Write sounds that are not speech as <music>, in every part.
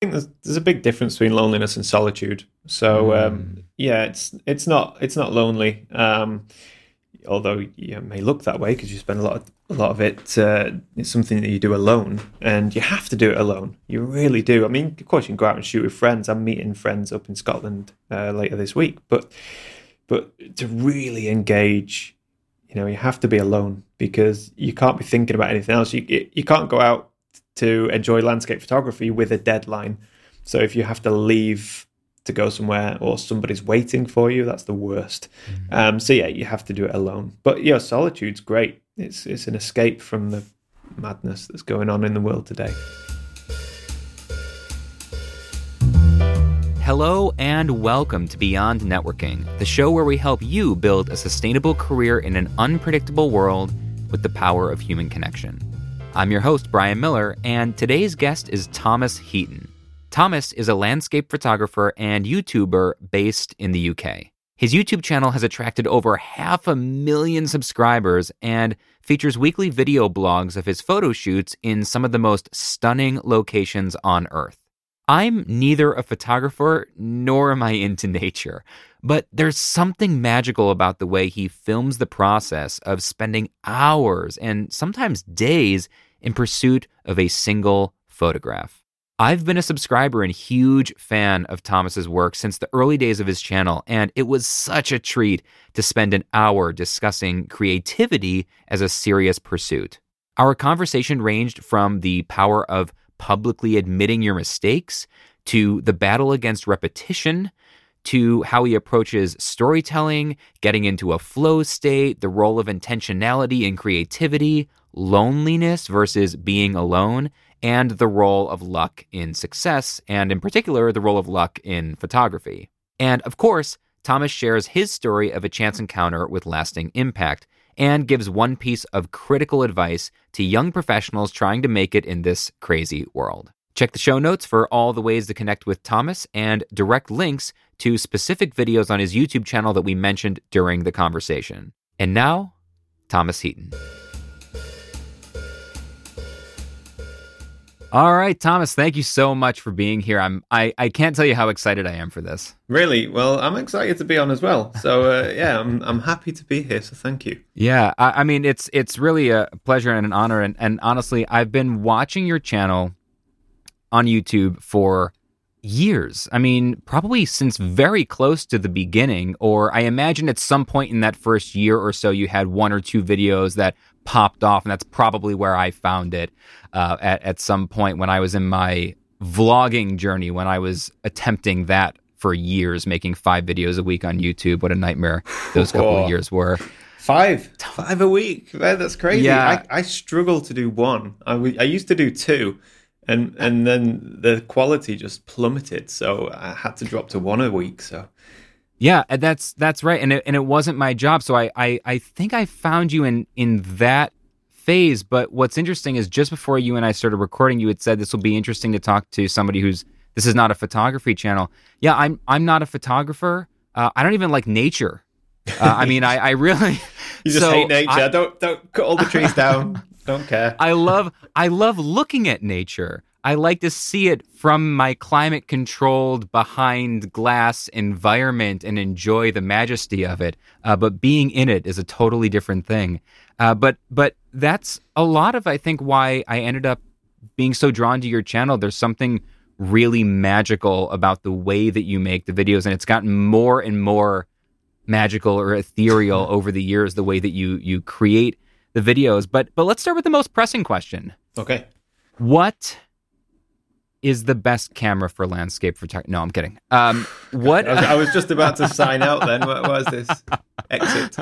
think there's, there's a big difference between loneliness and solitude. So um, yeah, it's it's not it's not lonely. Um, although you may look that way because you spend a lot of a lot of it. Uh, it's something that you do alone, and you have to do it alone. You really do. I mean, of course, you can go out and shoot with friends. I'm meeting friends up in Scotland uh, later this week, but but to really engage, you know, you have to be alone because you can't be thinking about anything else. You you can't go out to enjoy landscape photography with a deadline. So if you have to leave to go somewhere or somebody's waiting for you, that's the worst. Mm-hmm. Um, so yeah, you have to do it alone. But yeah, solitude's great. It's it's an escape from the madness that's going on in the world today. Hello and welcome to Beyond Networking, the show where we help you build a sustainable career in an unpredictable world with the power of human connection. I'm your host, Brian Miller, and today's guest is Thomas Heaton. Thomas is a landscape photographer and YouTuber based in the UK. His YouTube channel has attracted over half a million subscribers and features weekly video blogs of his photo shoots in some of the most stunning locations on Earth. I'm neither a photographer nor am I into nature, but there's something magical about the way he films the process of spending hours and sometimes days in pursuit of a single photograph. I've been a subscriber and huge fan of Thomas's work since the early days of his channel, and it was such a treat to spend an hour discussing creativity as a serious pursuit. Our conversation ranged from the power of publicly admitting your mistakes to the battle against repetition to how he approaches storytelling, getting into a flow state, the role of intentionality and creativity, loneliness versus being alone, and the role of luck in success, and in particular, the role of luck in photography. And of course, Thomas shares his story of a chance encounter with lasting impact and gives one piece of critical advice to young professionals trying to make it in this crazy world. Check the show notes for all the ways to connect with Thomas and direct links to specific videos on his YouTube channel that we mentioned during the conversation. And now, Thomas Heaton. All right, Thomas, thank you so much for being here. I'm I, I can't tell you how excited I am for this. Really? Well, I'm excited to be on as well. So uh, yeah, I'm I'm happy to be here. So thank you. Yeah, I, I mean it's it's really a pleasure and an honor. And, and honestly, I've been watching your channel on YouTube for years. I mean, probably since very close to the beginning, or I imagine at some point in that first year or so, you had one or two videos that popped off, and that's probably where I found it uh, at at some point when I was in my vlogging journey when I was attempting that for years, making five videos a week on YouTube. What a nightmare those couple <laughs> oh. of years were. Five, five a week. Man, that's crazy. Yeah. I, I struggle to do one. I, I used to do two, and and then the quality just plummeted. So I had to drop to one a week. So yeah, that's that's right, and it, and it wasn't my job. So I, I I think I found you in in that phase. But what's interesting is just before you and I started recording, you had said this will be interesting to talk to somebody who's this is not a photography channel. Yeah, I'm I'm not a photographer. Uh, I don't even like nature. Uh, I mean, I, I really <laughs> you just so hate nature. I, don't don't cut all the trees down. <laughs> don't care. <laughs> I love I love looking at nature. I like to see it from my climate controlled behind glass environment and enjoy the majesty of it. Uh, but being in it is a totally different thing. Uh, but but that's a lot of I think why I ended up being so drawn to your channel. There's something really magical about the way that you make the videos, and it's gotten more and more magical or ethereal <laughs> over the years. The way that you you create the videos. But but let's start with the most pressing question. Okay. What is the best camera for landscape photography. No, I'm kidding. Um, <laughs> what I, was, I, was, just about to sign out. Then what was this <laughs> exit?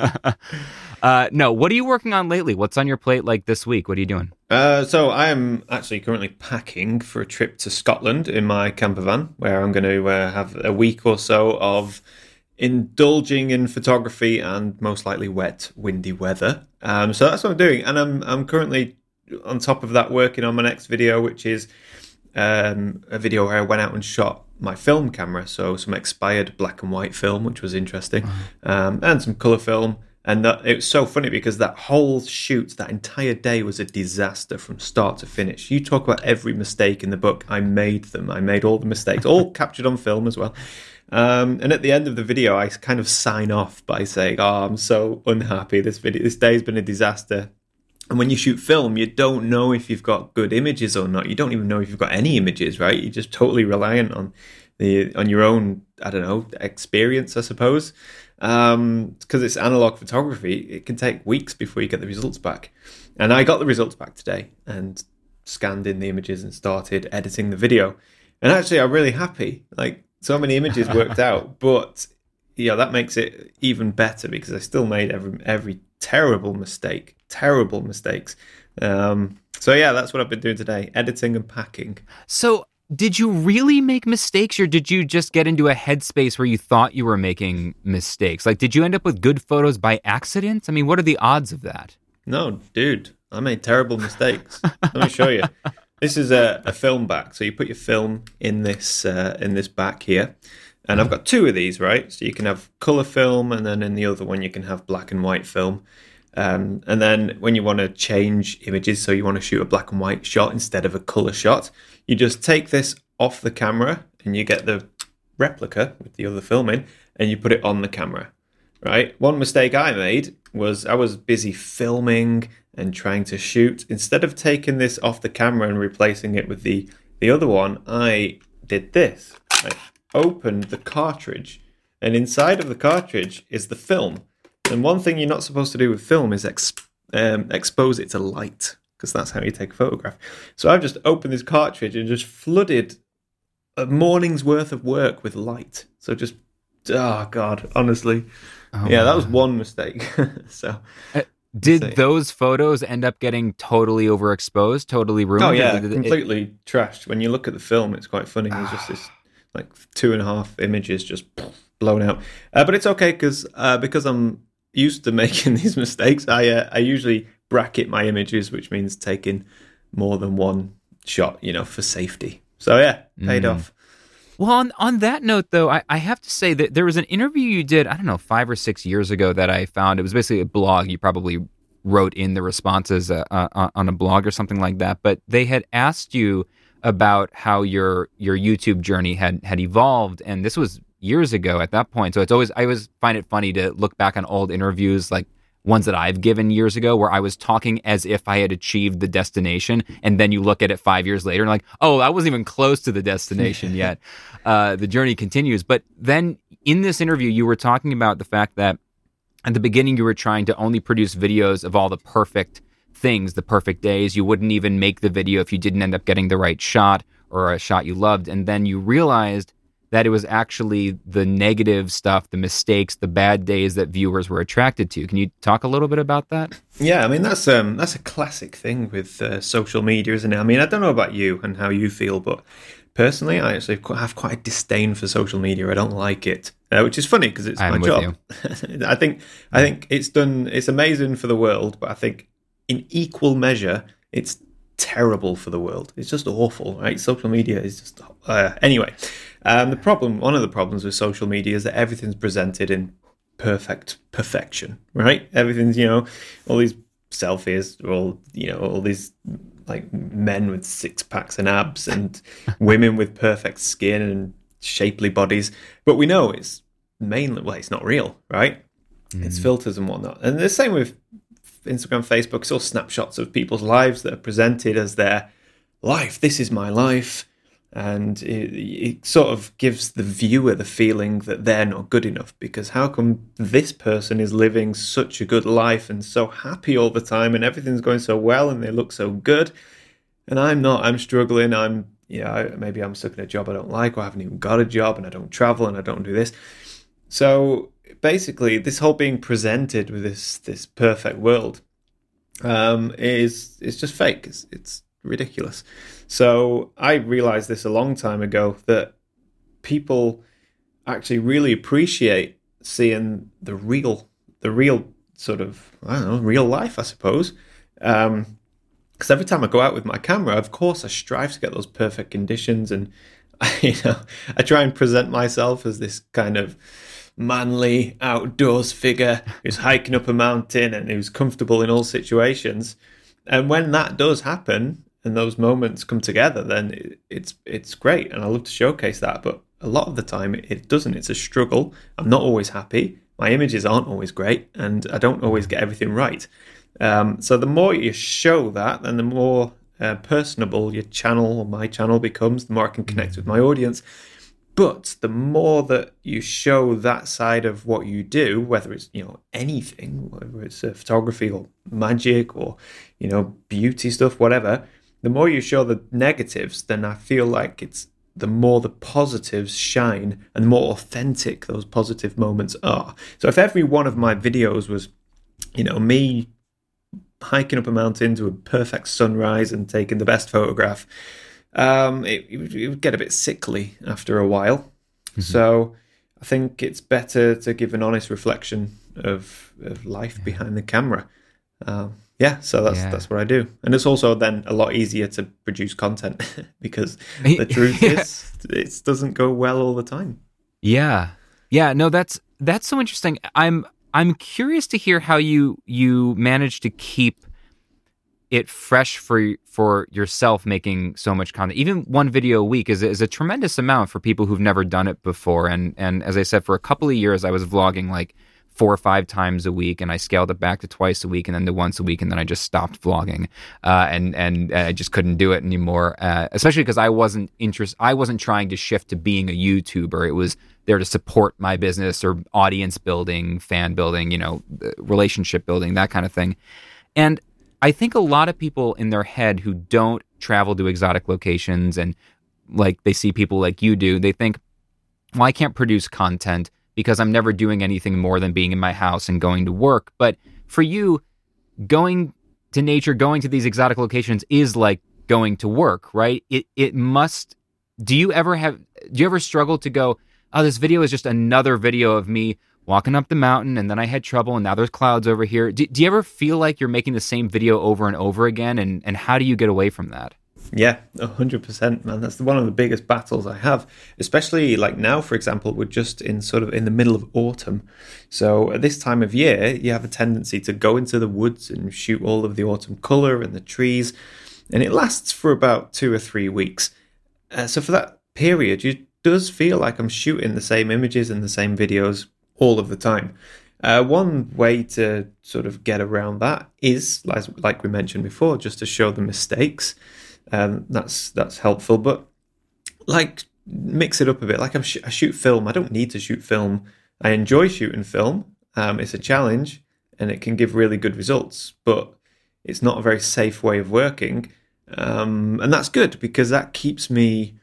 Uh, no, what are you working on lately? What's on your plate like this week? What are you doing? Uh, so I am actually currently packing for a trip to Scotland in my camper van, where I'm going to uh, have a week or so of indulging in photography and most likely wet, windy weather. Um, so that's what I'm doing, and I'm I'm currently on top of that working on my next video, which is um, a video where I went out and shot my film camera, so some expired black and white film, which was interesting, mm-hmm. um, and some color film. And that, it was so funny because that whole shoot, that entire day was a disaster from start to finish. You talk about every mistake in the book. I made them. I made all the mistakes, all <laughs> captured on film as well. Um, and at the end of the video, I kind of sign off by saying, "Oh, I'm so unhappy. This video, this day's been a disaster." And when you shoot film, you don't know if you've got good images or not. You don't even know if you've got any images, right? You're just totally reliant on the on your own, I don't know, experience, I suppose. Because um, it's analog photography, it can take weeks before you get the results back. And I got the results back today and scanned in the images and started editing the video. And actually, I'm really happy. Like so many images worked out, but yeah, that makes it even better because I still made every every terrible mistake, terrible mistakes. Um, so yeah, that's what I've been doing today: editing and packing. So did you really make mistakes or did you just get into a headspace where you thought you were making mistakes? Like, did you end up with good photos by accident? I mean, what are the odds of that? No, dude, I made terrible mistakes. Let me show you. This is a, a, film back. So you put your film in this uh, in this back here, and I've got two of these, right? So you can have color film, and then in the other one you can have black and white film. Um, and then when you want to change images, so you want to shoot a black and white shot instead of a color shot, you just take this off the camera and you get the replica with the other film in and you put it on the camera, right? One mistake I made was I was busy filming and trying to shoot. Instead of taking this off the camera and replacing it with the, the other one, I did this. I opened the cartridge and inside of the cartridge is the film and one thing you're not supposed to do with film is ex- um, expose it to light because that's how you take a photograph. So I've just opened this cartridge and just flooded a morning's worth of work with light. So just, oh god, honestly, oh, yeah, that was one mistake. <laughs> so. Did those photos end up getting totally overexposed, totally ruined? Oh yeah, completely it... trashed. When you look at the film, it's quite funny. There's just this <sighs> like two and a half images just <laughs> blown out. Uh, but it's okay because uh, because I'm used to <laughs> making these mistakes, I uh, I usually bracket my images, which means taking more than one shot, you know, for safety. So yeah, paid mm. off. Well, on, on that note, though, I, I have to say that there was an interview you did, I don't know, five or six years ago that I found. It was basically a blog. You probably wrote in the responses uh, uh, on a blog or something like that. But they had asked you about how your your YouTube journey had had evolved, and this was years ago at that point. So it's always I always find it funny to look back on old interviews like ones that I've given years ago where I was talking as if I had achieved the destination. And then you look at it five years later and like, oh, I wasn't even close to the destination <laughs> yet. Uh, the journey continues. But then in this interview, you were talking about the fact that at the beginning, you were trying to only produce videos of all the perfect things, the perfect days. You wouldn't even make the video if you didn't end up getting the right shot or a shot you loved. And then you realized that it was actually the negative stuff, the mistakes, the bad days that viewers were attracted to. Can you talk a little bit about that? Yeah, I mean that's um, that's a classic thing with uh, social media, isn't it? I mean, I don't know about you and how you feel, but personally, I actually have quite a disdain for social media. I don't like it, uh, which is funny because it's I'm my job. <laughs> I think I think it's done. It's amazing for the world, but I think in equal measure, it's terrible for the world. It's just awful, right? Social media is just uh, anyway. Um, the problem, one of the problems with social media is that everything's presented in perfect perfection, right? Everything's, you know, all these selfies, all, you know, all these like men with six packs and abs and <laughs> women with perfect skin and shapely bodies. But we know it's mainly, well, it's not real, right? Mm. It's filters and whatnot. And the same with Instagram, Facebook, it's all snapshots of people's lives that are presented as their life. This is my life. And it, it, sort of gives the viewer the feeling that they're not good enough because how come this person is living such a good life and so happy all the time and everything's going so well and they look so good? And i'm not i'm struggling i'm yeah maybe i'm stuck in a job i don't like or i haven't even got a job and i don't travel and i don't do this. So basically this whole being presented with this this perfect world um, is is just fake it's, it's ridiculous so I realized this a long time ago that people actually really appreciate seeing the real, the real sort of, I don't know, real life, I suppose. Because um, every time I go out with my camera, of course, I strive to get those perfect conditions, and <laughs> you know, I try and present myself as this kind of manly outdoors figure who's hiking up a mountain and who's comfortable in all situations. And when that does happen and those moments come together, then it's it's great, and I love to showcase that. But a lot of the time, it doesn't. It's a struggle. I'm not always happy. My images aren't always great, and I don't always get everything right. Um, so the more you show that, and the more uh, personable your channel or my channel becomes, the more I can connect with my audience. But the more that you show that side of what you do, whether it's you know anything, whether it's uh, photography or magic or you know beauty stuff, whatever, the more you show the negatives, then I feel like it's the more the positives shine and the more authentic those positive moments are. So if every one of my videos was, you know, me hiking up a mountain to a perfect sunrise and taking the best photograph, um, it, it, would get a bit sickly after a while. Mm-hmm. So I think it's better to give an honest reflection of, of life yeah. behind the camera. Um, yeah, so that's yeah. that's what I do, and it's also then a lot easier to produce content <laughs> because the truth <laughs> yeah. is it doesn't go well all the time. Yeah, yeah, no, that's that's so interesting. I'm I'm curious to hear how you you manage to keep it fresh for for yourself making so much content. Even one video a week is is a tremendous amount for people who've never done it before. And and as I said, for a couple of years, I was vlogging like four or five times a week, and I scaled it back to twice a week, and then to once a week, and then I just stopped vlogging, uh, and and I just couldn't do it anymore. Uh, especially because I wasn't interest, I wasn't trying to shift to being a YouTuber. It was there to support my business or audience building, fan building, you know, relationship building, that kind of thing. And I think a lot of people in their head who don't travel to exotic locations and like they see people like you do, they think, well, I can't produce content because I'm never doing anything more than being in my house and going to work. But for you, going to nature, going to these exotic locations is like going to work, right? It it must do you ever have do you ever struggle to go, oh, this video is just another video of me walking up the mountain and then I had trouble and now there's clouds over here. Do, do you ever feel like you're making the same video over and over again? And, and how do you get away from that? Yeah, 100%, man. That's one of the biggest battles I have, especially like now, for example, we're just in sort of in the middle of autumn. So at this time of year, you have a tendency to go into the woods and shoot all of the autumn color and the trees. And it lasts for about two or three weeks. Uh, so for that period, it does feel like I'm shooting the same images and the same videos all of the time. Uh, one way to sort of get around that is, like we mentioned before, just to show the mistakes. Um, that's that's helpful, but like mix it up a bit. Like sh- i shoot film. I don't need to shoot film. I enjoy shooting film. Um, it's a challenge, and it can give really good results. But it's not a very safe way of working, um, and that's good because that keeps me,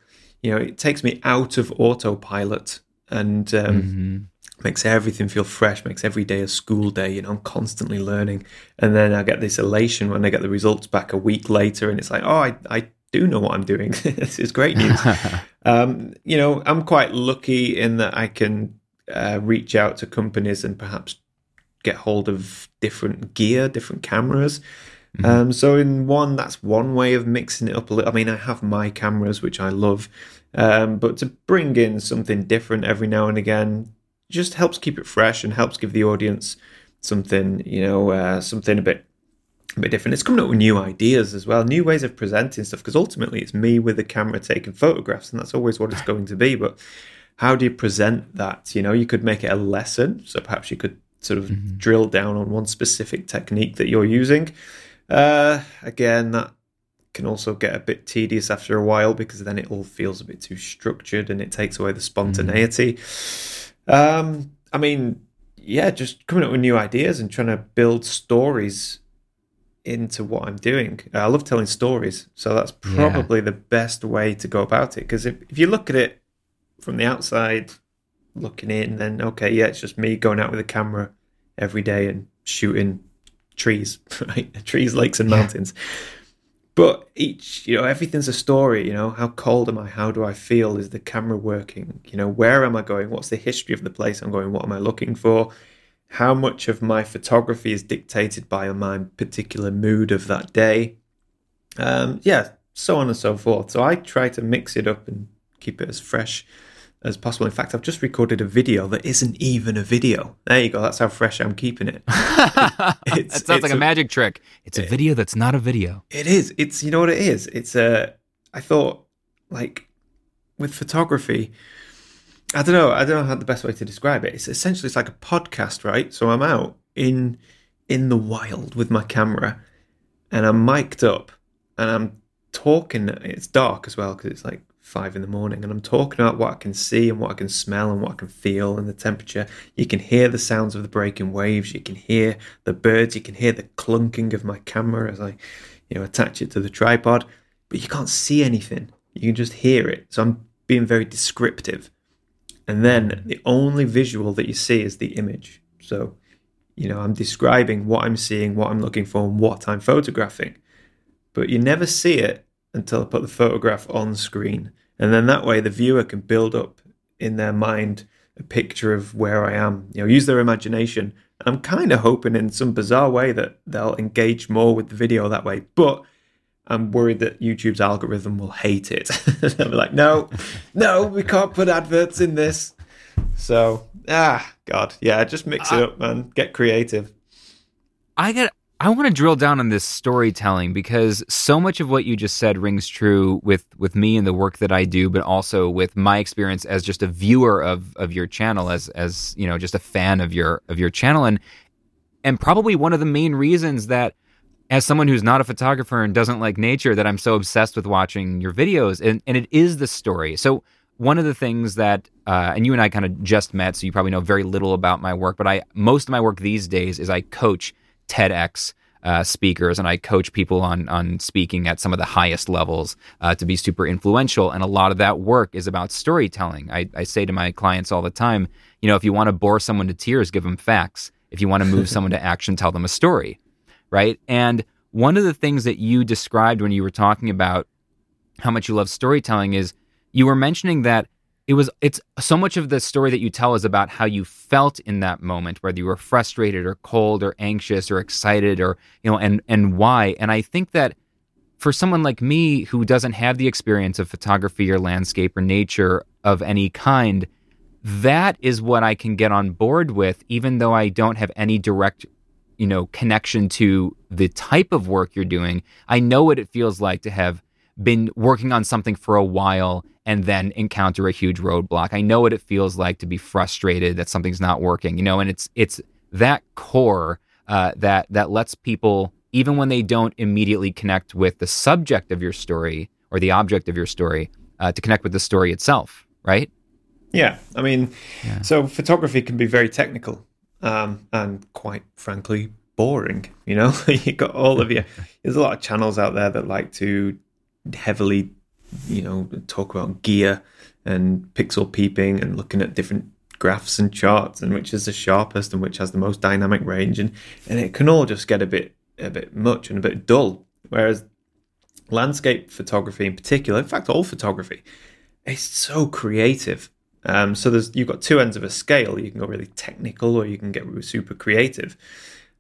you know, it takes me out of autopilot and um, mm-hmm makes everything feel fresh, makes every day a school day. You know, I'm constantly learning. And then I get this elation when I get the results back a week later, and it's like, oh, I, I do know what I'm doing. <laughs> this is great news. <laughs> um, you know, I'm quite lucky in that I can uh, reach out to companies and perhaps get hold of different gear, different cameras. Mm-hmm. Um, so in one, that's one way of mixing it up a little. I mean, I have my cameras, which I love, um, but to bring in something different every now and again, just helps keep it fresh and helps give the audience something, you know, uh, something a bit a bit different. It's coming up with new ideas as well, new ways of presenting stuff. Because ultimately, it's me with the camera taking photographs, and that's always what it's going to be. But how do you present that? You know, you could make it a lesson, so perhaps you could sort of mm-hmm. drill down on one specific technique that you're using. Uh, again, that can also get a bit tedious after a while because then it all feels a bit too structured and it takes away the spontaneity. Mm-hmm. Um, I mean, yeah, just coming up with new ideas and trying to build stories into what I'm doing. I love telling stories, so that's probably yeah. the best way to go about it. Because if, if you look at it from the outside, looking in, then okay, yeah, it's just me going out with a camera every day and shooting trees, <laughs> right? Trees, lakes, and mountains. Yeah. But each, you know, everything's a story. You know, how cold am I? How do I feel? Is the camera working? You know, where am I going? What's the history of the place I'm going? What am I looking for? How much of my photography is dictated by my particular mood of that day? Um, yeah, so on and so forth. So I try to mix it up and keep it as fresh as possible. In fact, I've just recorded a video that isn't even a video. There you go. That's how fresh I'm keeping it. <laughs> it sounds like a, a, magic trick. It's a video that's not a video. It is. It's you know what it is. It's a. I thought like with photography. I don't know. I don't know how the best way to describe it. It's essentially it's like a podcast, right? So I'm out in in the wild with my camera, and I'm mic'd up, and I'm talking. It's dark as well because it's like five in the morning and I'm talking about what I can see and what I can smell and what I can feel and the temperature. You can hear the sounds of the breaking waves. You can hear the birds. You can hear the clunking of my camera as I, you know, attach it to the tripod. But you can't see anything. You can just hear it. So I'm being very descriptive. And then the only visual that you see is the image. So, you know, I'm describing what I'm seeing, what I'm looking for, and what I'm photographing. But you never see it until I put the photograph on screen. And then that way the viewer can build up in their mind a picture of where I am, you know, use their imagination. I'm kind of hoping in some bizarre way that they'll engage more with the video that way. But I'm worried that YouTube's algorithm will hate it. <laughs> They'll be like, no, no, we can't put adverts in this. So, ah, God, yeah, just mix it up, man. Get creative. I get I want to drill down on this storytelling because so much of what you just said rings true with with me and the work that I do, but also with my experience as just a viewer of of your channel, as as you know, just a fan of your of your channel, and and probably one of the main reasons that as someone who's not a photographer and doesn't like nature, that I'm so obsessed with watching your videos, and and it is the story. So one of the things that uh, and you and I kind of just met, so you probably know very little about my work, but I most of my work these days is I coach TEDx uh, speakers, and I coach people on on speaking at some of the highest levels uh, to be super influential. And a lot of that work is about storytelling. I, I say to my clients all the time, you know, if you want to bore someone to tears, give them facts. If you want to move someone to <laughs> action, tell them a story, right? And one of the things that you described when you were talking about how much you love storytelling is you were mentioning that it was it's so much of the story that you tell is about how you felt in that moment whether you were frustrated or cold or anxious or excited or you know and and why. And i think that for someone like me who doesn't have the experience of photography or landscape or nature of any kind that is what i can get on board with even though i don't have any direct you know connection to the type of work you're doing. I know what it feels like to have been working on something for a while and then encounter a huge roadblock. I know what it feels like to be frustrated that something's not working, you know, and it's it's that core uh, that that lets people, even when they don't immediately connect with the subject of your story or the object of your story, uh, to connect with the story itself, right? Yeah, I mean, yeah. so photography can be very technical um, and quite frankly boring. You know, <laughs> you got all of you. There's a lot of channels out there that like to heavily you know, talk about gear and pixel peeping and looking at different graphs and charts and which is the sharpest and which has the most dynamic range and, and it can all just get a bit a bit much and a bit dull. Whereas landscape photography in particular, in fact all photography, is so creative. Um, so there's you've got two ends of a scale. You can go really technical or you can get super creative.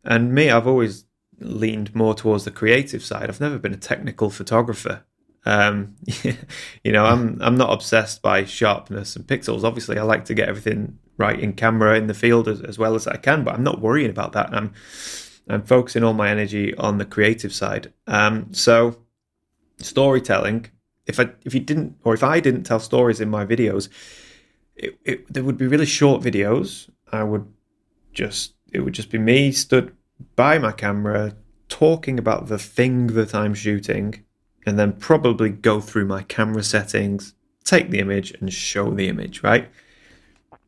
And me, I've always leaned more towards the creative side. I've never been a technical photographer. Um, <laughs> you know, I'm I'm not obsessed by sharpness and pixels. Obviously, I like to get everything right in camera in the field as, as well as I can, but I'm not worrying about that. I'm I'm focusing all my energy on the creative side. Um, so storytelling. If I if you didn't or if I didn't tell stories in my videos, it, it there would be really short videos. I would just it would just be me stood by my camera talking about the thing that I'm shooting and then probably go through my camera settings, take the image and show the image, right?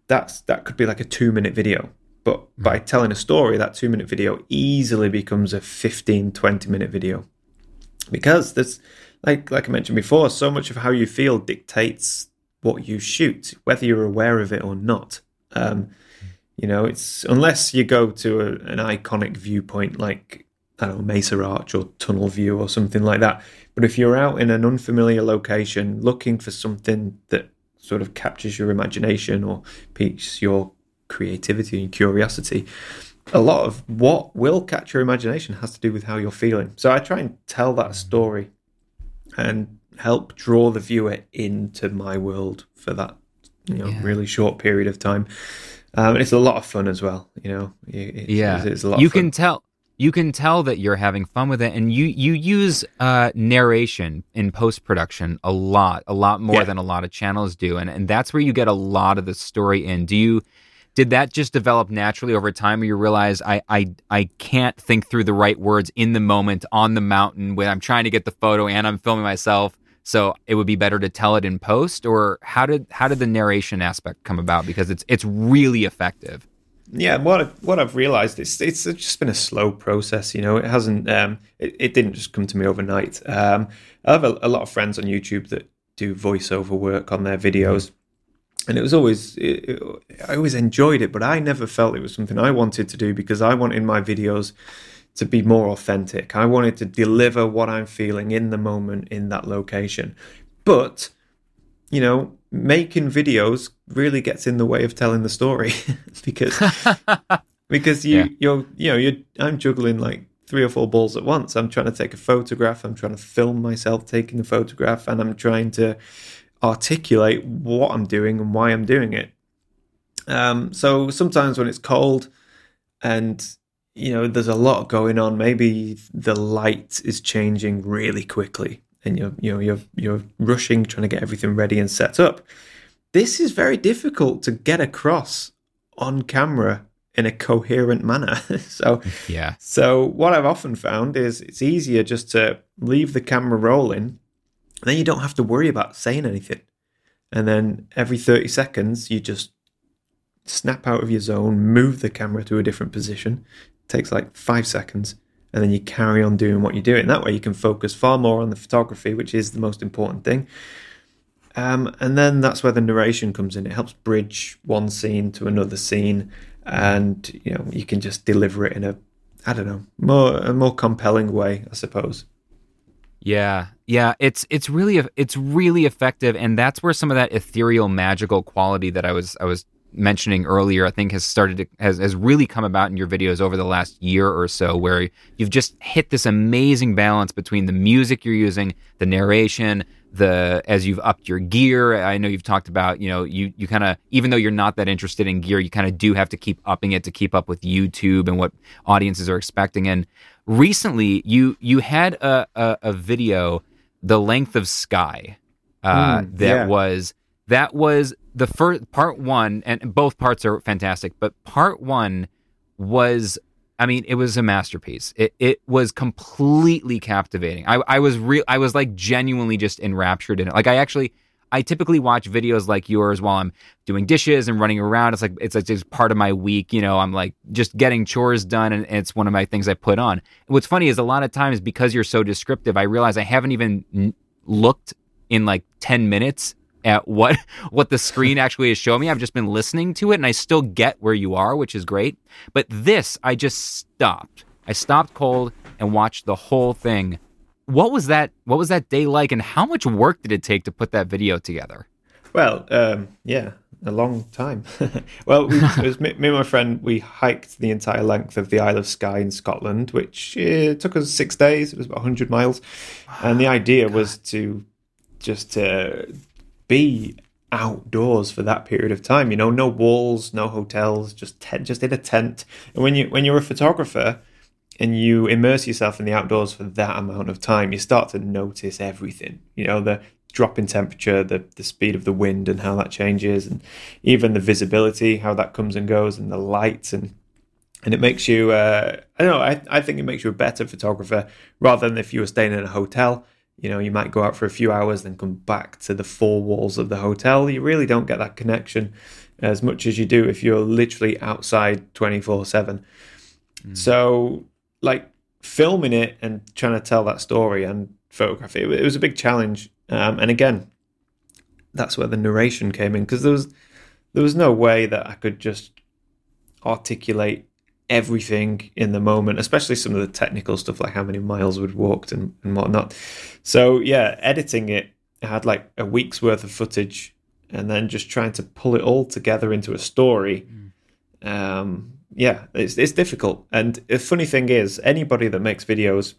That's that could be like a 2 minute video. But mm. by telling a story, that 2 minute video easily becomes a 15 20 minute video. Because there's like like I mentioned before, so much of how you feel dictates what you shoot, whether you're aware of it or not. Um, you know, it's unless you go to a, an iconic viewpoint like I don't know Mesa Arch or Tunnel View or something like that, but if you're out in an unfamiliar location looking for something that sort of captures your imagination or piques your creativity and curiosity, a lot of what will catch your imagination has to do with how you're feeling. So I try and tell that story and help draw the viewer into my world for that you know yeah. really short period of time. Um, it's a lot of fun as well. You know, it's, yeah, it's, it's a lot. You can tell you can tell that you're having fun with it and you you use uh, narration in post production a lot a lot more yeah. than a lot of channels do and and that's where you get a lot of the story in. Do you did that just develop naturally over time or you realize I, I i can't think through the right words in the moment on the mountain when i'm trying to get the photo and i'm filming myself so it would be better to tell it in post? Or how did how did the narration aspect come about? Because it's it's really effective yeah, what what I've realised it's it's just been a slow process. You know, it hasn't um, it, it didn't just come to me overnight. Um, I have a, a, lot of friends on YouTube that do voiceover work on their videos, and it was always it, it, I always enjoyed it, but I never felt it was something I wanted to do because I wanted my videos to be more authentic. I wanted to deliver what I'm feeling in the moment in that location, but you know, making videos really gets in the way of telling the story <laughs> because <laughs> because you yeah. you're you know you're I'm juggling like three or four balls at once. I'm trying to take a photograph. I'm trying to film myself taking the photograph, and I'm trying to articulate what I'm doing and why I'm doing it. Um, so sometimes when it's cold and you know there's a lot going on, maybe the light is changing really quickly and you're you know you're you're rushing trying to get everything ready and set up this is very difficult to get across on camera in a coherent manner. <laughs> So yeah. so what i've often found is it's easier just to leave the camera rolling then you don't have to worry about saying anything. And then every 30 seconds you just snap out of your zone move the camera to a different position. It takes like 5 seconds and then you carry on doing what you're doing. That way, you can focus far more on the photography, which is the most important thing. Um, and then that's where the narration comes in. It helps bridge one scene to another scene, and you know you can just deliver it in a, I don't know, more a more compelling way, I suppose. Yeah, yeah, it's it's really it's really effective, and that's where some of that ethereal, magical quality that I was I was mentioning earlier, I think has started to, has has really come about in your videos over the last year or so, where you've just hit this amazing balance between the music you're using, the narration, the as you've upped your gear. I know you've talked about, you know, you you kind of even though you're not that interested in gear, you kind of do have to keep upping it to keep up with YouTube and what audiences are expecting. And recently, you you had a a, a video, the length of Skye, uh, mm, that yeah. was that was the first part one, and both parts are fantastic, but part one was I mean, it was a masterpiece. It it was completely captivating. I I was real I was like genuinely just enraptured in it. Like I actually I typically watch videos like yours while I'm doing dishes and running around. It's like it's like just part of my week. You know, I'm like just getting chores done, and it's one of my things I put on. what's funny is a lot of times because you're so descriptive, I realize I haven't even looked in like ten minutes at what what the screen actually is showing me. I've just been listening to it and I still get where you are, which is great. But this I just stopped. I stopped cold and watched the whole thing. What was that what was that day like and how much work did it take to put that video together? Well, um, yeah, a long time. <laughs> well, we, it was me, me, and my friend. We hiked the entire length of the Isle of Skye in Scotland, which uh, took us six days. It was about hundred miles, and the idea God. was to just uh, be outdoors for that period of time. You know, no walls, no hotels, just te- just in a tent. And when you when you're a photographer and you immerse yourself in the outdoors for that amount of time, you start to notice everything. You know, the drop in temperature, the the speed of the wind and how that changes, and even the visibility, how that comes and goes, and the light and and it makes you uh, I don't know I, I think it makes you a better photographer rather than if you were staying in a hotel you know, you might go out for a few hours, then come back to the four walls of the hotel. You really don't get that connection as much as you do if you're literally outside 24 7. Mm. So, like, filming it and trying to tell that story and photograph it, it was a big challenge. Um, and again, that's where the narration came in because there was there was no way that I could just articulate everything in the moment, especially some of the technical stuff like how many miles we'd walked and, and whatnot. So yeah, editing it, I had like a week's worth of footage and then just trying to pull it all together into a story. Mm. Um, yeah, it's it's difficult. And the funny thing is, anybody that makes videos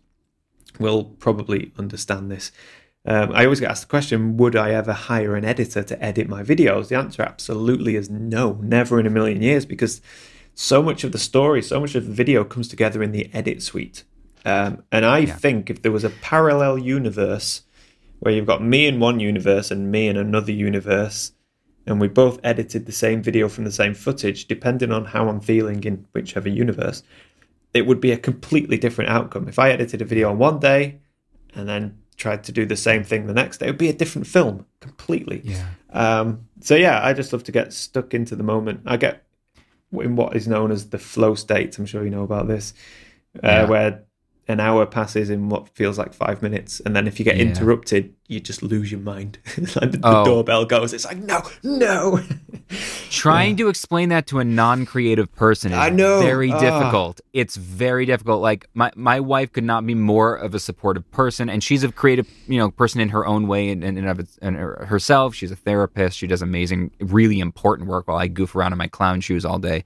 will probably understand this. Um, I always get asked the question, would I ever hire an editor to edit my videos? The answer absolutely is no, never in a million years, because so much of the story, so much of the video comes together in the edit suite. Um, and I yeah. think if there was a parallel universe where you've got me in one universe and me in another universe, and we both edited the same video from the same footage, depending on how I'm feeling in whichever universe, it would be a completely different outcome. If I edited a video on one day and then tried to do the same thing the next day, it would be a different film completely. Yeah. Um, so yeah, I just love to get stuck into the moment. I get in what is known as the flow state. I'm sure you know about this, uh, yeah. where an hour passes in what feels like five minutes, and then if you get yeah. interrupted, you just lose your mind. <laughs> like the, oh. the, doorbell goes, it's like no, no. <laughs> Trying yeah. to explain that to a non-creative person is I know. very uh. difficult. It's very difficult. Like my my wife could not be more of a supportive person, and she's a creative, you know, person in her own way and, and, and of it, and herself. She's a therapist. She does amazing, really important work while I goof around in my clown shoes all day.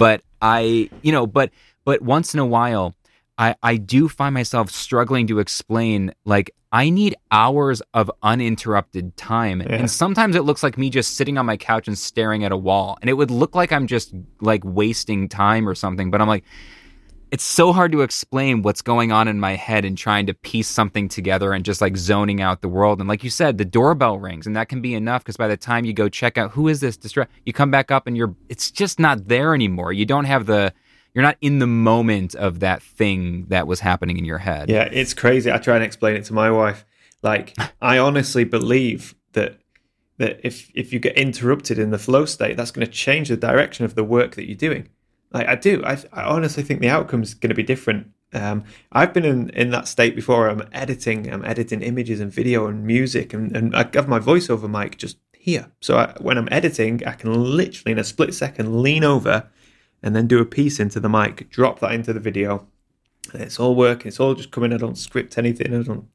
But I, you know, but but once in a while I, I do find myself struggling to explain like I need hours of uninterrupted time. Yeah. And sometimes it looks like me just sitting on my couch and staring at a wall. And it would look like I'm just like wasting time or something. But I'm like, it's so hard to explain what's going on in my head and trying to piece something together and just like zoning out the world. And like you said, the doorbell rings and that can be enough because by the time you go check out who is this distract, you come back up and you're it's just not there anymore. You don't have the you're not in the moment of that thing that was happening in your head. Yeah, it's crazy. I try and explain it to my wife. Like, <laughs> I honestly believe that that if if you get interrupted in the flow state, that's going to change the direction of the work that you're doing. Like, I do. I, I honestly think the outcome is going to be different. Um, I've been in, in that state before. I'm editing. I'm editing images and video and music, and, and I have my voiceover mic just here. So I, when I'm editing, I can literally in a split second lean over and then do a piece into the mic, drop that into the video. It's all working. It's all just coming. I don't script anything. I don't.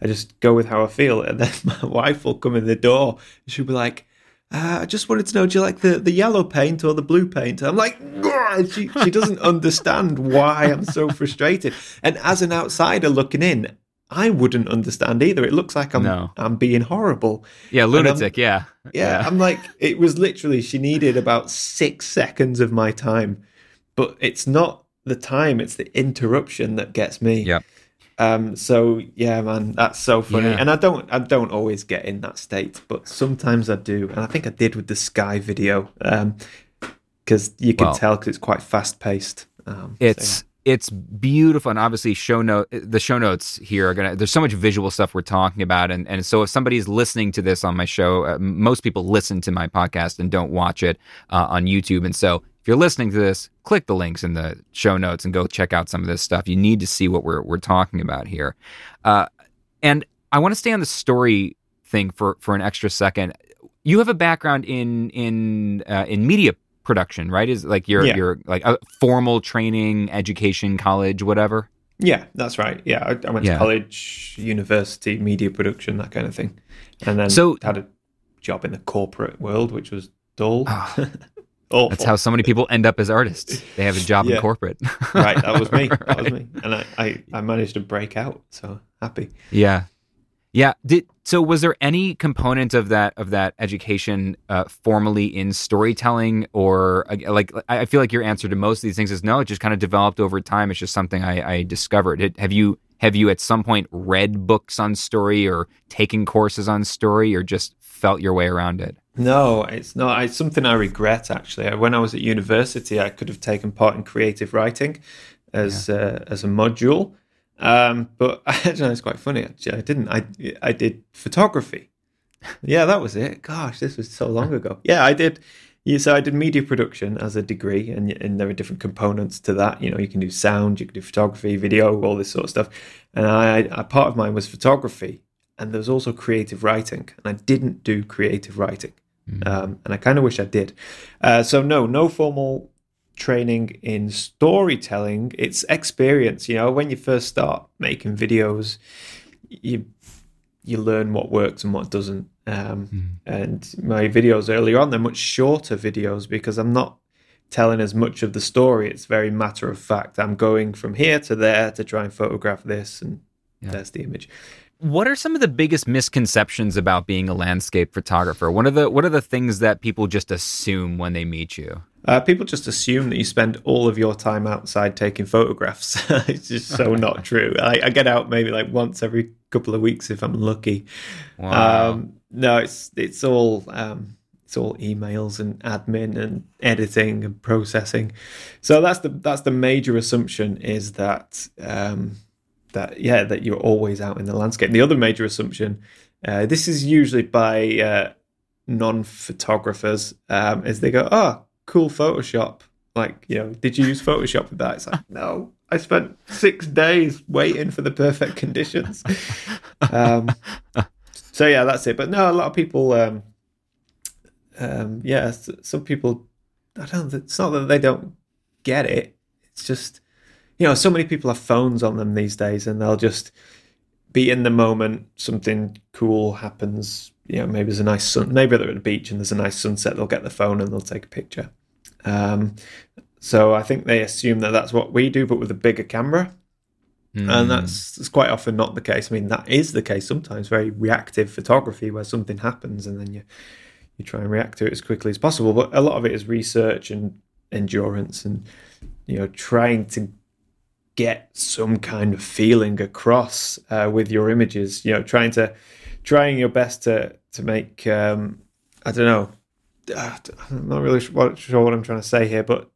I just go with how I feel. And then <laughs> my wife will come in the door. And she'll be like, uh, "I just wanted to know, do you like the, the yellow paint or the blue paint?" I'm like, she she doesn't <laughs> understand why I'm so frustrated. And as an outsider looking in, I wouldn't understand either. It looks like I'm no. I'm being horrible. Yeah, lunatic. Yeah. yeah. yeah. I'm like it was literally she needed about six seconds of my time, but it's not the time; it's the interruption that gets me. Yeah. Um. So yeah, man, that's so funny. Yeah. And I don't I don't always get in that state, but sometimes I do. And I think I did with the Skye video. Um, because you can well, tell because it's quite fast paced. Um, it's. So, yeah it's beautiful and obviously show note the show notes here are gonna there's so much visual stuff we're talking about and, and so if somebody's listening to this on my show uh, most people listen to my podcast and don't watch it uh, on youtube and so if you're listening to this click the links in the show notes and go check out some of this stuff. You need to see what we're, we're talking about here. Uh, and i want to stay on the story thing for, for an extra second. You have a background in in uh, in media production, right? Is like your yeah. your like a formal training, education, college, whatever. Yeah, that's right. Yeah, I, I went yeah. to college, university, media production, that kind of thing, and then so had a job in the corporate world, which was dull. Oh, <laughs> that's how so many people end up as artists. They have a job yeah. in corporate. right, that was me. <laughs> That right. was me, and I, I I managed to break out. So happy. Yeah, yeah. Did so? Was there any component of that of that education uh, formally in storytelling, or like I feel like your answer to most of these things is no. It just kind of developed over time. It's just something I, I discovered. It, have you have you at some point read books on story or taken courses on story, or just felt your way around it? No, it's not. It's something I regret actually. When I was at university, I could have taken part in creative writing as yeah. uh, as a module um, but <laughs> actually, it's quite funny. Actually, I didn't. I I did photography. Yeah, that was it. Gosh, this was so long ago. Yeah, I did. Yeah, so I did media production as a degree, and and there are different components to that. You know, you can do sound, you can do photography, video, all this sort of stuff. And I, I part of mine was photography, and there was also creative writing, and I didn't do creative writing. Mm. Um, and I kind of wish I did. Uh, so no, no formal training in storytelling, it's experience. You know, when you first start making videos, you you learn what works and what doesn't. Um, mm. And my videos earlier on, they're much shorter videos because I'm not telling as much of the story. It's very matter of fact. I'm going from here to there to try and photograph this, and yeah. there's the image. what are some of the biggest misconceptions about being a landscape photographer? What are the what are the things that people just assume when they meet you? Uh, people just assume that you spend all of your time outside taking photographs. <laughs> it's just so <laughs> not true. I, I, get out maybe like once every couple of weeks if I'm lucky. Wow. Um, no, it's it's all um, it's all emails and admin and editing and processing. So that's the that's the major assumption is that um, that yeah that you're always out in the landscape. The other major assumption, uh, this is usually by uh, non-photographers, um, is they go, "Oh, cool Photoshop." Like you know, did you use Photoshop with that? It's like no, I spent six days waiting for the perfect conditions. Um, so yeah, that's it. But no, a lot of people, um, um, yeah, some people, I don't. It's not that they don't get it. It's just you know, so many people have phones on them these days, and they'll just be in the moment. Something cool happens. You know, maybe there's a nice sun. Maybe they're at the beach and there's a nice sunset. They'll get the phone and they'll take a picture. Um, so I think they assume that that's what we do, but with a bigger camera. Mm. And that's, that's quite often not the case. I mean, that is the case sometimes. Very reactive photography, where something happens and then you you try and react to it as quickly as possible. But a lot of it is research and endurance, and you know, trying to get some kind of feeling across uh, with your images. You know, trying to trying your best to to make um, I don't know. Uh, I'm not really sure what I'm trying to say here, but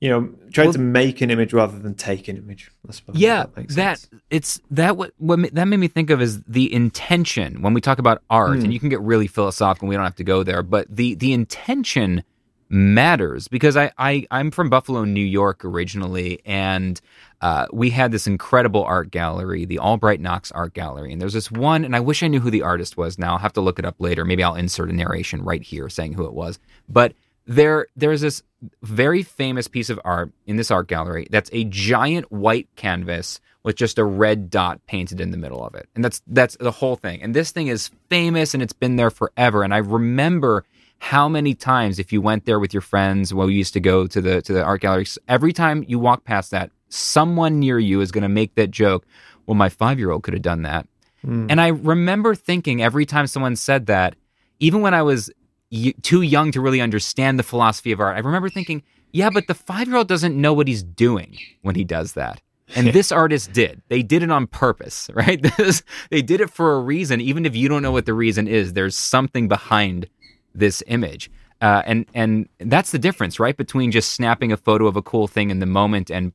you know, trying well, to make an image rather than take an image. I suppose. Yeah, that, that it's that what what that made me think of is the intention when we talk about art, mm. and hmm. you can get really philosophical. We don't have to go there, but the the intention matters because I, I I'm from Buffalo, New York originally, and uh, we had this incredible art gallery, the Albright Knox Art Gallery, and there's this one, and I wish I knew who the artist was. Now I'll have to look it up later. Maybe I'll insert a narration right here saying who it was. But there there's this very famous piece of art in this art gallery that's a giant white canvas with just a red dot painted in the middle of it. And that's that's the whole thing. And this thing is famous and it's been there forever. And I remember how many times if you went there with your friends well you used to go to the to the art gallery every time you walk past that someone near you is going to make that joke well my 5-year-old could have done that mm. and i remember thinking every time someone said that even when i was y- too young to really understand the philosophy of art i remember thinking yeah but the 5-year-old doesn't know what he's doing when he does that and this artist did. They did it on purpose, <laughs> right? This, they did it for a reason. Even if you don't know what the reason is, there's something behind this image. Uh, and and that's the difference, right, between just snapping a photo of a cool thing in the moment and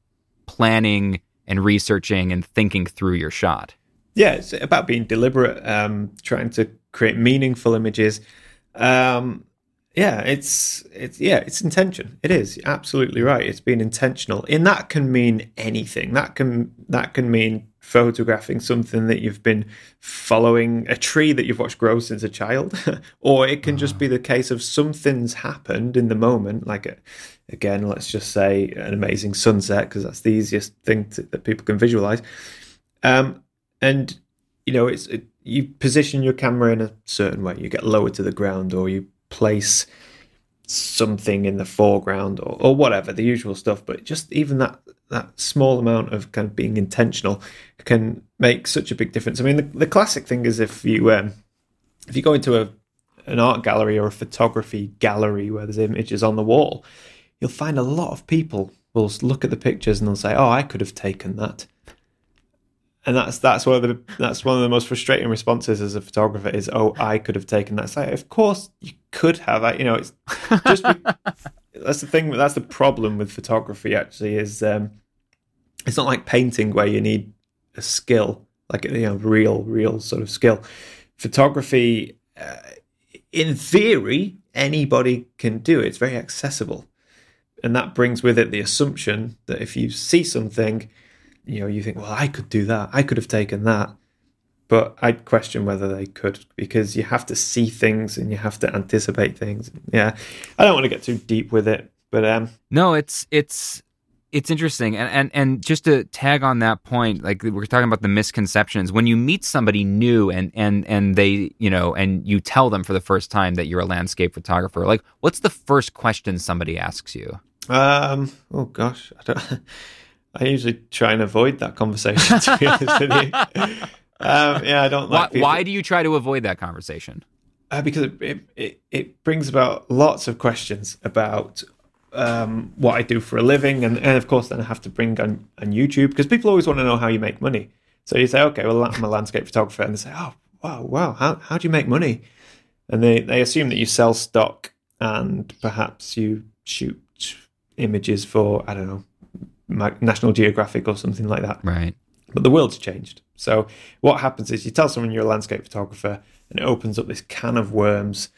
planning and researching and thinking through your shot. Yeah, it's about being deliberate, um, trying to create meaningful images. Um, yeah, it's it's yeah, it's intention. It is absolutely right. It's being intentional, and that can mean anything. That can that can mean photographing something that you've been following, a tree that you've watched grow since a child, <laughs> or it can just be the case of something's happened in the moment. Like, a, again, let's just say an amazing sunset, because that's the easiest thing to, that people can visualize. Um, and you know, it's it, you position your camera in a certain way. You get lower to the ground, or you place something in the foreground or, or whatever the usual stuff but just even that that small amount of kind of being intentional can make such a big difference. I mean the, the classic thing is if you um, if you go into a an art gallery or a photography gallery where there's images on the wall you'll find a lot of people will look at the pictures and they'll say oh i could have taken that and that's that's one of the that's one of the most frustrating responses as a photographer is oh I could have taken that. So of course you could have. I, you know, it's just <laughs> that's the thing. That's the problem with photography. Actually, is um, it's not like painting where you need a skill, like you know, real, real sort of skill. Photography, uh, in theory, anybody can do it. It's very accessible, and that brings with it the assumption that if you see something you know, you think, well, I could do that. I could have taken that. But I'd question whether they could because you have to see things and you have to anticipate things. Yeah. I don't want to get too deep with it, but um No, it's it's it's interesting and, and and just to tag on that point like we're talking about the misconceptions when you meet somebody new and and and they you know and you tell them for the first time that you're a landscape photographer like what's the first question somebody asks you um oh gosh i don't <laughs> I usually try and avoid that conversation. <laughs> To be honest with you, um, yeah, I don't why, like. People. why do you try to avoid that conversation? Uh, because it, it it brings about lots of questions about um, what I do for a living, and, and of course, then I have to bring on on YouTube because people always want to know how you make money. So you say, okay, well, I'm a landscape photographer, and they say, oh, wow, wow, how how do you make money? And they they assume that you sell stock and perhaps you shoot images for I don't know National Geographic or something like that. Right. But the world's changed. So what happens is you tell someone you're a landscape photographer, and it opens up this can of worms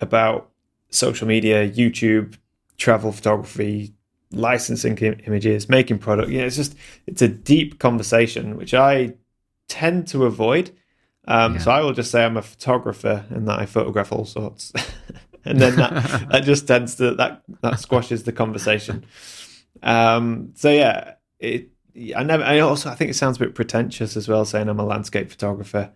about social media, YouTube, travel photography, licensing images, making product. Yeah, it's just it's a deep conversation which I tend to avoid. Um, yeah. So I will just say I'm a photographer and that I photograph all sorts, <laughs> and then that, that just tends to that that squashes the conversation. <laughs> Um, so yeah, it. I never. I also I think it sounds a bit pretentious as well, saying I'm a landscape photographer.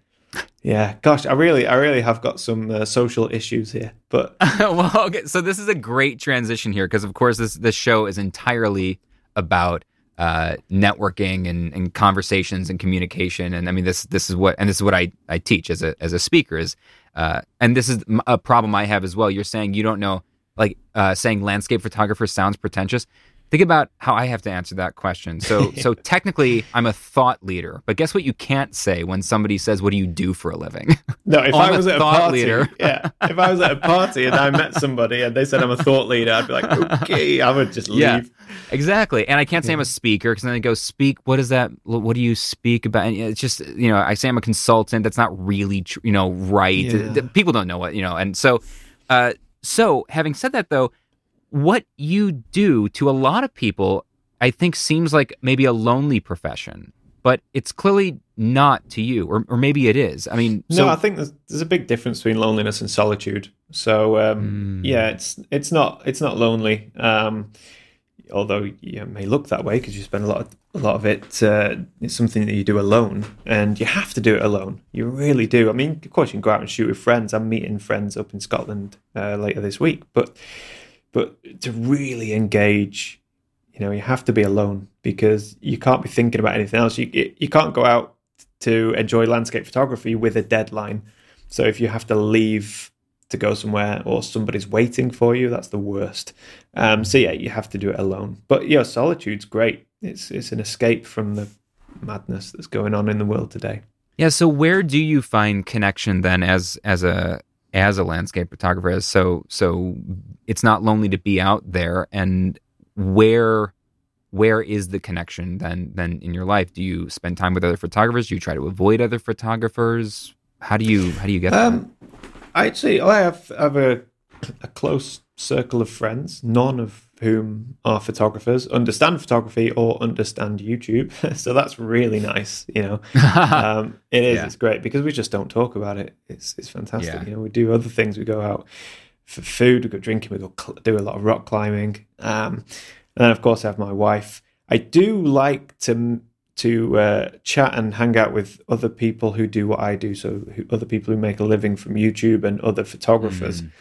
Yeah, gosh, I really, I really have got some uh, social issues here. But <laughs> well, okay, so this is a great transition here because, of course, this this show is entirely about uh, networking and, and conversations and communication. And I mean, this this is what and this is what I, I teach as a as a speaker is, uh, and this is a problem I have as well. You're saying you don't know, like uh, saying landscape photographer sounds pretentious. Think about how I have to answer that question. So, <laughs> so technically, I'm a thought leader. But guess what? You can't say when somebody says, "What do you do for a living?" <laughs> No, if oh, I was a at a party, leader. yeah, <laughs> if I was at a party and I met somebody and they said I'm a thought leader, I'd be like, "Okay," I would just leave. Yeah, exactly. And I can't say I'm a speaker because then they go, "Speak? What is that? What do you speak about?" And it's just you know, I say I'm a consultant. That's not really tr- you know right. Yeah. People don't know what you know, and so, uh, so having said that though what you do to a lot of people, I think, seems like maybe a lonely profession, but it's clearly not to you, or, or maybe it is. I mean, so- no, I think there's, there's, a big difference between loneliness and solitude. So um, mm. yeah, it's it's not it's not lonely. Um, although you may look that way because you spend a lot of a lot of it. Uh, it's something that you do alone, and you have to do it alone. You really do. I mean, of course, you can go out and shoot with friends. I'm meeting friends up in Scotland uh, later this week, but but to really engage, you know, you have to be alone because you can't be thinking about anything else. You you can't go out to enjoy landscape photography with a deadline. So if you have to leave to go somewhere or somebody's waiting for you, that's the worst. Um, so yeah, you have to do it alone. But yeah, solitude's great. It's it's an escape from the madness that's going on in the world today. Yeah. So where do you find connection then as as a as a landscape photographer so so it's not lonely to be out there. And where where is the connection then then in your life? Do you spend time with other photographers? Do you try to avoid other photographers? How do you how do you get um, I actually I have, I have a, a close circle of friends none of whom are photographers understand photography or understand YouTube. <laughs> so that's really nice. You know, <laughs> um, it is. Yeah. It's great because we just don't talk about it. It's it's fantastic. Yeah. You know, we do other things. We go out for food. We go drinking. We go cl- do a lot of rock climbing. Um, and then of course I have my wife. I do like to to uh, chat and hang out with other people who do what I do. So who, other people who make a living from YouTube and other photographers. Mm.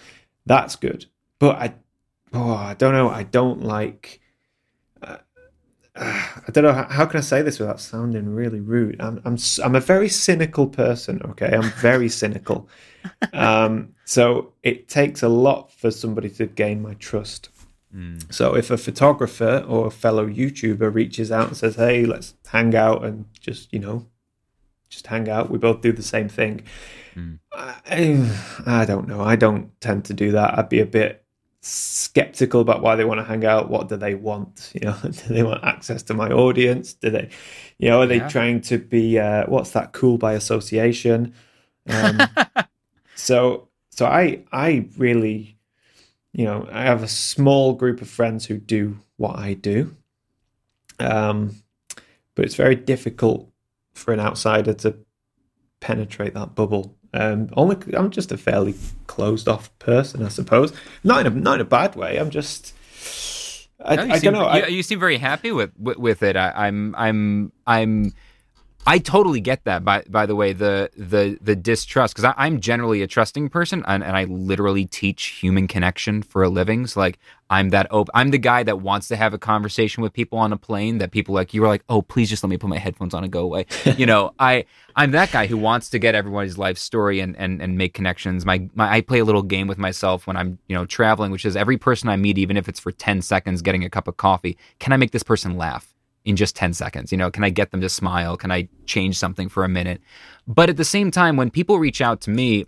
That's good. But I oh, I don't know. I don't like. Uh, <sighs> I don't know how, how, can I say this without sounding really rude. I'm I'm I'm a very cynical person. Okay, I'm very cynical. <laughs> Um, so it takes a lot for somebody to gain my trust. Mm. So if a photographer or a fellow YouTuber reaches out and says, "Hey, let's hang out and just you know, just hang out," we both do the same thing. Mm. I, <sighs> I don't know. I don't tend to do that. I'd be a bit skeptical about why they want to hang out. What do they want? You know, <laughs> do they want access to my audience? Do they, you know, are they yeah. trying to be uh, what's that? Cool by association. Um, <laughs> so, so I, I really, you know, I have a small group of friends who do what I do, um, but it's very difficult for an outsider to penetrate that bubble um, only I'm just a fairly closed off person, I suppose. Not in a not in a bad way. I'm just. I, no, I seem, don't know. You, I, you, seem very happy with with, with it. I, I'm I'm I'm I totally get that. By by the way, the the the distrust because I'm generally a trusting person, and, and I literally teach human connection for a living. So like I'm that open. I'm the guy that wants to have a conversation with people on a plane. That people like you are like, oh, please just let me put my headphones on and go away. <laughs> you know, I I'm that guy who wants to get everybody's life story and and and make connections. My my I play a little game with myself when I'm you know traveling, which is every person I meet, even if it's for ten seconds, getting a cup of coffee. Can I make this person laugh? In just 10 seconds? You know, can I get them to smile? Can I change something for a minute? But at the same time, when people reach out to me,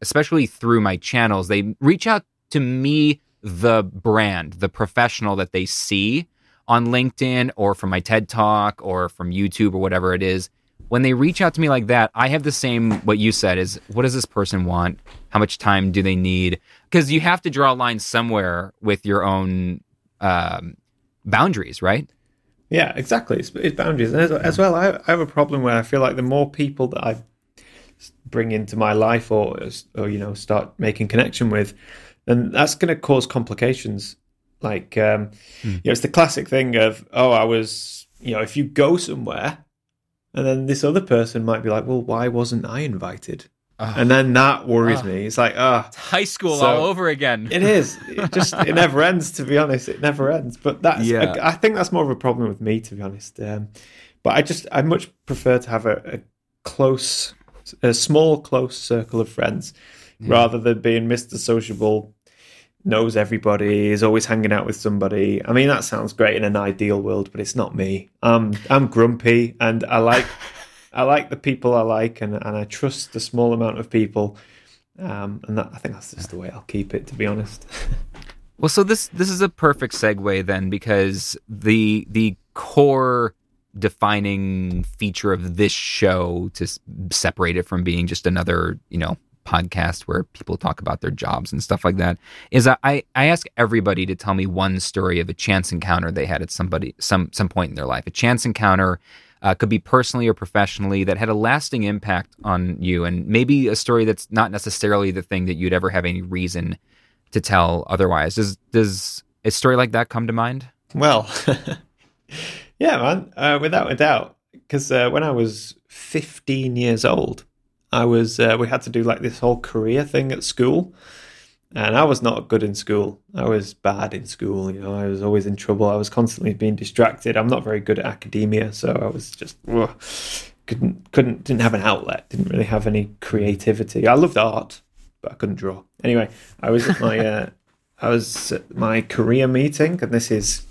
especially through my channels, they reach out to me, the brand, the professional that they see on LinkedIn or from my TED Talk or from YouTube or whatever it is. When they reach out to me like that, I have the same, what you said is, what does this person want? How much time do they need? Because you have to draw a line somewhere with your own um, boundaries, right? Yeah, exactly. It's, it's boundaries, and as, as well, I, I, have a problem where I feel like the more people that I bring into my life, or or you know, start making connection with, then that's going to cause complications. Like, um, mm. you know, it's the classic thing of, oh, I was, you know, if you go somewhere, and then this other person might be like, well, why wasn't I invited? Oh. And then that worries oh. me. It's like, ah, oh. high school so all over again. it is. It just it never <laughs> ends. To be honest, it never ends. But that's yeah. I, I think that's more of a problem with me, to be honest. Um, but I just I much prefer to have a, a close, a small, close circle of friends, yeah. rather than being Mister Sociable, knows everybody, is always hanging out with somebody. I mean, that sounds great in an ideal world, but it's not me. Um, I'm grumpy, and I like. <laughs> I like the people I like, and and I trust the small amount of people, um, and that, I think that's just the way I'll keep it. To be honest. <laughs> well, so this this is a perfect segue then, because the the core defining feature of this show to separate it from being just another you know podcast where people talk about their jobs and stuff like that is I, I ask everybody to tell me one story of a chance encounter they had at somebody some some point in their life a chance encounter uh, could be personally or professionally, that had a lasting impact on you, and maybe a story that's not necessarily the thing that you'd ever have any reason to tell otherwise. Does does a story like that come to mind? Well, <laughs> yeah, man, uh, without a doubt. Because uh, when I was 15 years old, I was uh, we had to do like this whole career thing at school and I was not good in school. I was bad in school. You know, I was always in trouble. I was constantly being distracted. I'm not very good at academia, so I was just ugh, couldn't couldn't didn't have an outlet. Didn't really have any creativity. I loved art, but I couldn't draw. Anyway, I was at my uh, I was at my career meeting, and this is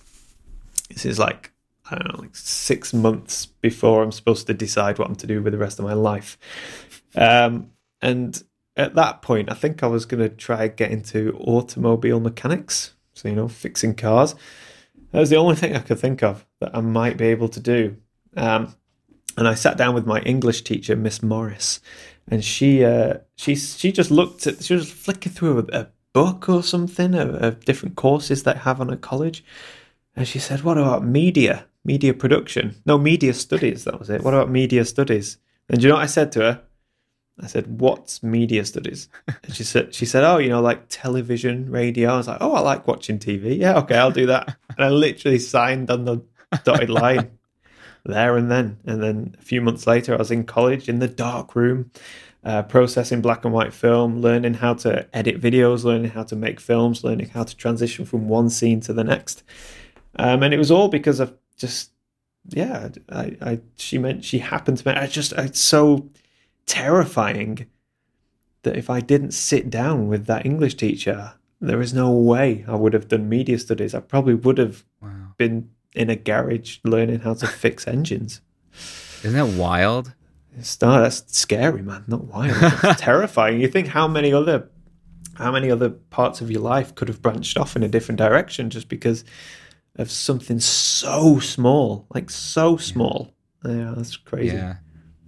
this is like I don't know, like six months before I'm supposed to decide what I'm to do with the rest of my life. Um, and at that point, I think I was going to try get into automobile mechanics. So, you know, fixing cars. That was the only thing I could think of that I might be able to do. Um, and I sat down with my English teacher, Miss Morris, and she uh, she she just looked at she was flicking through a, a book or something of, of, different courses they have on a college, and she said, "What about media, media production? No, media studies. That was it. What about media studies?" And do you know what I said to her? I said, "What's media studies?" And she said, "She said, oh, you know, like television, radio." I was like, "Oh, I like watching TV. Yeah, okay, I'll do that." <laughs> And I literally signed on the dotted line there and then. And then a few months later, I was in college in the dark room, uh, processing black and white film, learning how to edit videos, learning how to make films, learning how to transition from one scene to the next. Um, and it was all because of just, yeah, I, I she meant she happened to. Me. I just, I so terrifying that if I didn't sit down with that English teacher, there is no way I would have done media studies. I probably would have wow. been in a garage learning how to fix <laughs> engines. Isn't that wild? It's not, that's scary, man. Not wild. It's <laughs> terrifying. You think how many other how many other parts of your life could have branched off in a different direction just because of something so small, like so small. Yeah, that's crazy. Yeah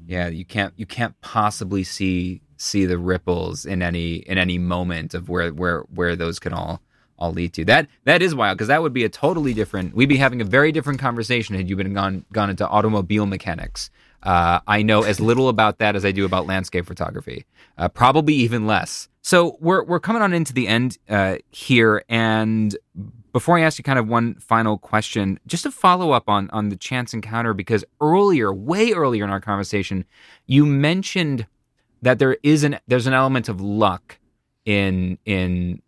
yeah you can't you can't possibly see see the ripples in any in any moment of where where where those can all all lead to that that is wild because that would be a totally different we'd be having a very different conversation had you been gone gone into automobile mechanics uh, I know as little about that as I do about landscape photography, uh, probably even less. So we're we're coming on into the end uh, here, and before I ask you kind of one final question, just to follow up on on the chance encounter, because earlier, way earlier in our conversation, you mentioned that there is an there's an element of luck in in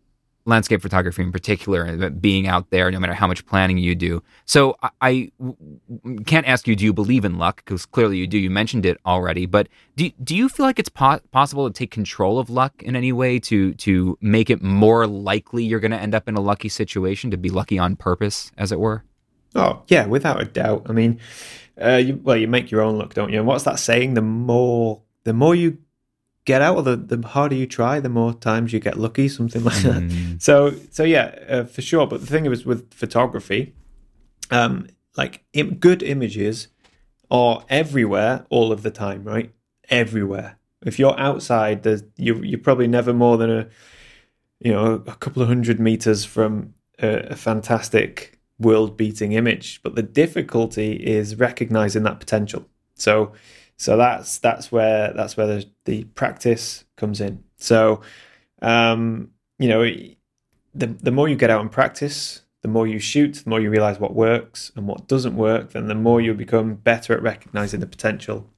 landscape photography in particular, being out there, no matter how much planning you do. So I, I can't ask you, do you believe in luck? Because clearly you do. You mentioned it already. But do, do you feel like it's po- possible to take control of luck in any way to, to make it more likely you're going to end up in a lucky situation, to be lucky on purpose, as it were? Oh, yeah, without a doubt. I mean, uh, you, well, you make your own luck, don't you? And what's that saying? The more the more you get out, or the, the harder you try, the more times you get lucky, something like mm. that. So, so yeah, uh, for sure. But the thing is with photography, um, like Im- good images are everywhere all of the time, right? Everywhere. If you're outside, there's you you're probably never more than a you know a couple of hundred meters from a, a fantastic world-beating image. But the difficulty is recognizing that potential. So so that's that's where that's where the, the practice comes in. So um, you know, the the more you get out and practice, the more you shoot, the more you realize what works and what doesn't work, then the more you become better at recognizing the potential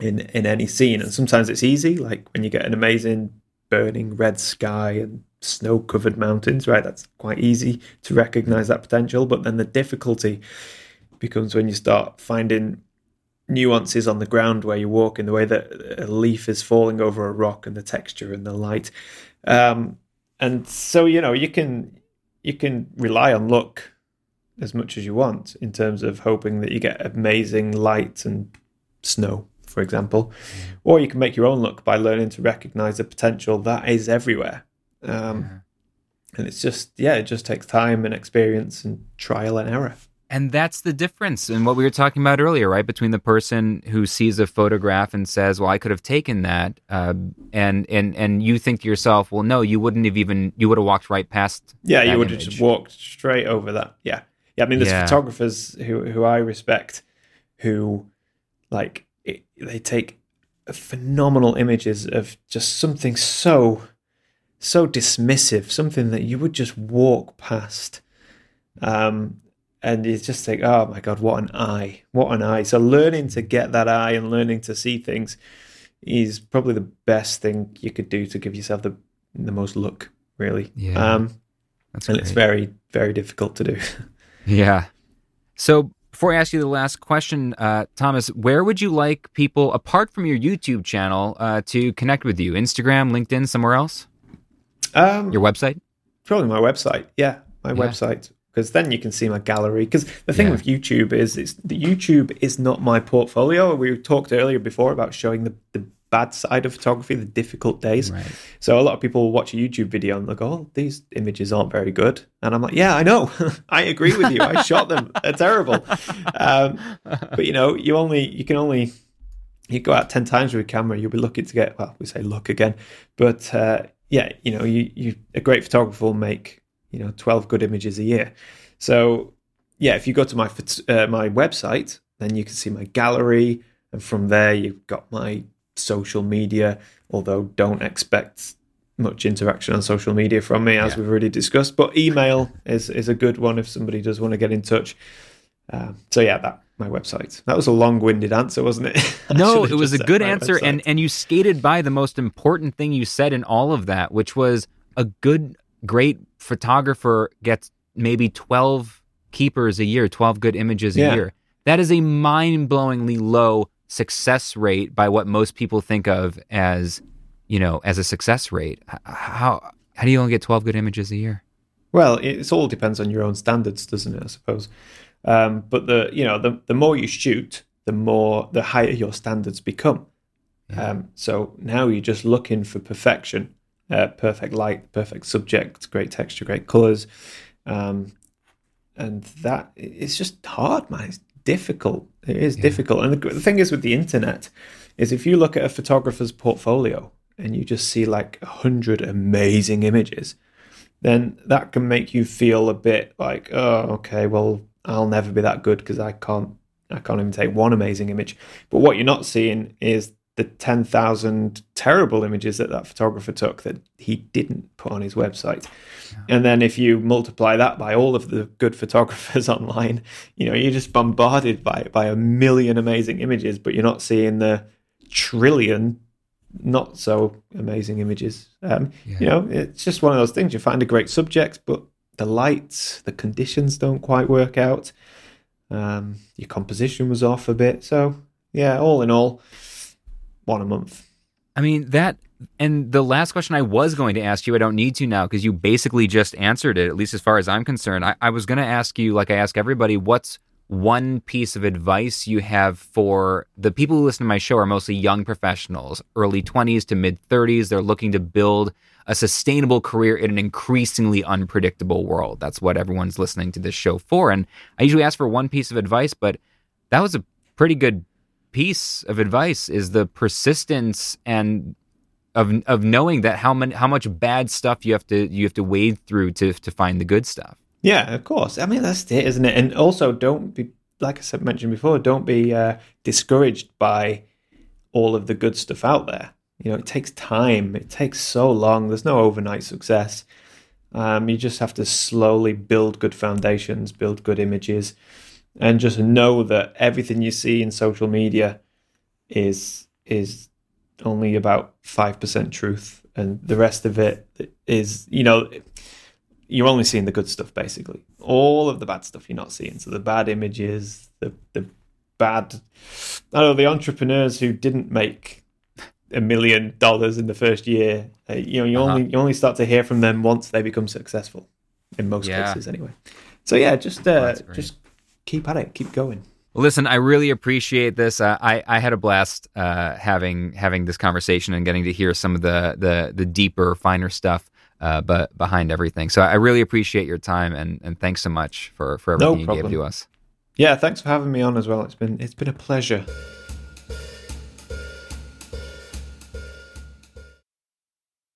in in any scene. And sometimes it's easy, like when you get an amazing burning red sky and snow covered mountains, right? That's quite easy to recognize that potential. But then the difficulty becomes when you start finding nuances on the ground where you walk in the way that a leaf is falling over a rock and the texture and the light. Um, and so you know you can you can rely on luck as much as you want in terms of hoping that you get amazing light and snow for example. Mm. or you can make your own luck by learning to recognize the potential that is everywhere. Um, and it's just yeah it just takes time and experience and trial and error and that's the difference in what we were talking about earlier, right? Between the person who sees a photograph and says, "Well, I could have taken that," uh, and and and you think to yourself, "Well, no, you wouldn't have even. You would have walked right past." Yeah, you would have just walked straight over that. Yeah, yeah. I mean, there's yeah. photographers who who I respect, who like it, they take phenomenal images of just something so so dismissive, something that you would just walk past. Um, and you just think, oh my god, what an eye, what an eye. So learning to get that eye and learning to see things is probably the best thing you could do to give yourself the the most look, really. Yeah, um, and great. it's very very difficult to do. <laughs> yeah. So before I ask you the last question, uh, Thomas, where would you like people, apart from your YouTube channel, uh, to connect with you? Instagram, LinkedIn, somewhere else? Um, your website? Probably my website. Yeah, my yeah. website because then you can see my gallery. Because the thing yeah. with YouTube is, it's the YouTube is not my portfolio. We talked earlier before about showing the, the bad side of photography, the difficult days. Right. So a lot of people watch a YouTube video and they go, "Oh, these images aren't very good," and I'm like, "Yeah, I know. <laughs> I agree with you. I <laughs> shot them. They're terrible." Um, but you know, you only you can only you go out ten times with a camera, you'll be lucky to get well, we say luck again, but uh, yeah, you know, you you a great photographer will make you know 12 good images a year so yeah if you go to my uh, my website then you can see my gallery and from there you've got my social media although don't expect much interaction on social media from me as yeah. we've already discussed but email is is a good one if somebody does want to get in touch um, so yeah that my website that was a long-winded answer wasn't it <laughs> no it was a good answer website. and and you skated by the most important thing you said in all of that which was a good great photographer gets maybe 12 keepers a year, 12 good images a yeah. year. That is a mind blowingly low success rate by what most people think of as, you know, as a success rate. How, how do you only get 12 good images a year? Well, it all depends on your own standards, doesn't it? I suppose. Um, but the you know the the more you shoot, the more the higher your standards become. Yeah. Um, so now you're just looking for perfection, uh, perfect light, perfect subject, great texture, great colors, um, and that it's just hard, man. It's difficult. It is yeah. difficult. And the, the thing is with the internet is if you look at a photographer's portfolio and you just see like a hundred amazing images, then that can make you feel a bit like, oh, okay, well, I'll never be that good because I can't, I can't even take one amazing image. But what you're not seeing is the 10,000 terrible images that that photographer took that he didn't put on his website. Yeah. And then if you multiply that by all of the good <laughs> photographers online, you know, you're just bombarded by by a million amazing images, but you're not seeing the trillion not so amazing images. Um, yeah. You know, it's just one of those things. You find a great subject, but the lights, the conditions don't quite work out. Um, your composition was off a bit. So, yeah, all in all, one a month. I mean, that, and the last question I was going to ask you, I don't need to now because you basically just answered it, at least as far as I'm concerned. I, I was going to ask you, like I ask everybody, what's one piece of advice you have for the people who listen to my show are mostly young professionals, early 20s to mid 30s. They're looking to build a sustainable career in an increasingly unpredictable world. That's what everyone's listening to this show for. And I usually ask for one piece of advice, but that was a pretty good piece of advice is the persistence and of of knowing that how many how much bad stuff you have to you have to wade through to to find the good stuff. Yeah, of course. I mean that's it, isn't it? And also don't be like I said mentioned before, don't be uh, discouraged by all of the good stuff out there. You know, it takes time. It takes so long. There's no overnight success. Um, you just have to slowly build good foundations, build good images, and just know that everything you see in social media is is only about five percent truth, and the rest of it is, you know, you're only seeing the good stuff basically. All of the bad stuff you're not seeing. So the bad images, the the bad, I don't know, the entrepreneurs who didn't make a million dollars in the first year. Uh, you know, you uh-huh. only you only start to hear from them once they become successful. In most yeah. cases, anyway. So yeah, just uh, just keep at it, keep going. Listen, I really appreciate this. Uh, I I had a blast uh, having having this conversation and getting to hear some of the the the deeper, finer stuff. Uh, but behind everything, so I really appreciate your time and, and thanks so much for, for everything no you gave to us. Yeah, thanks for having me on as well. It's been it's been a pleasure.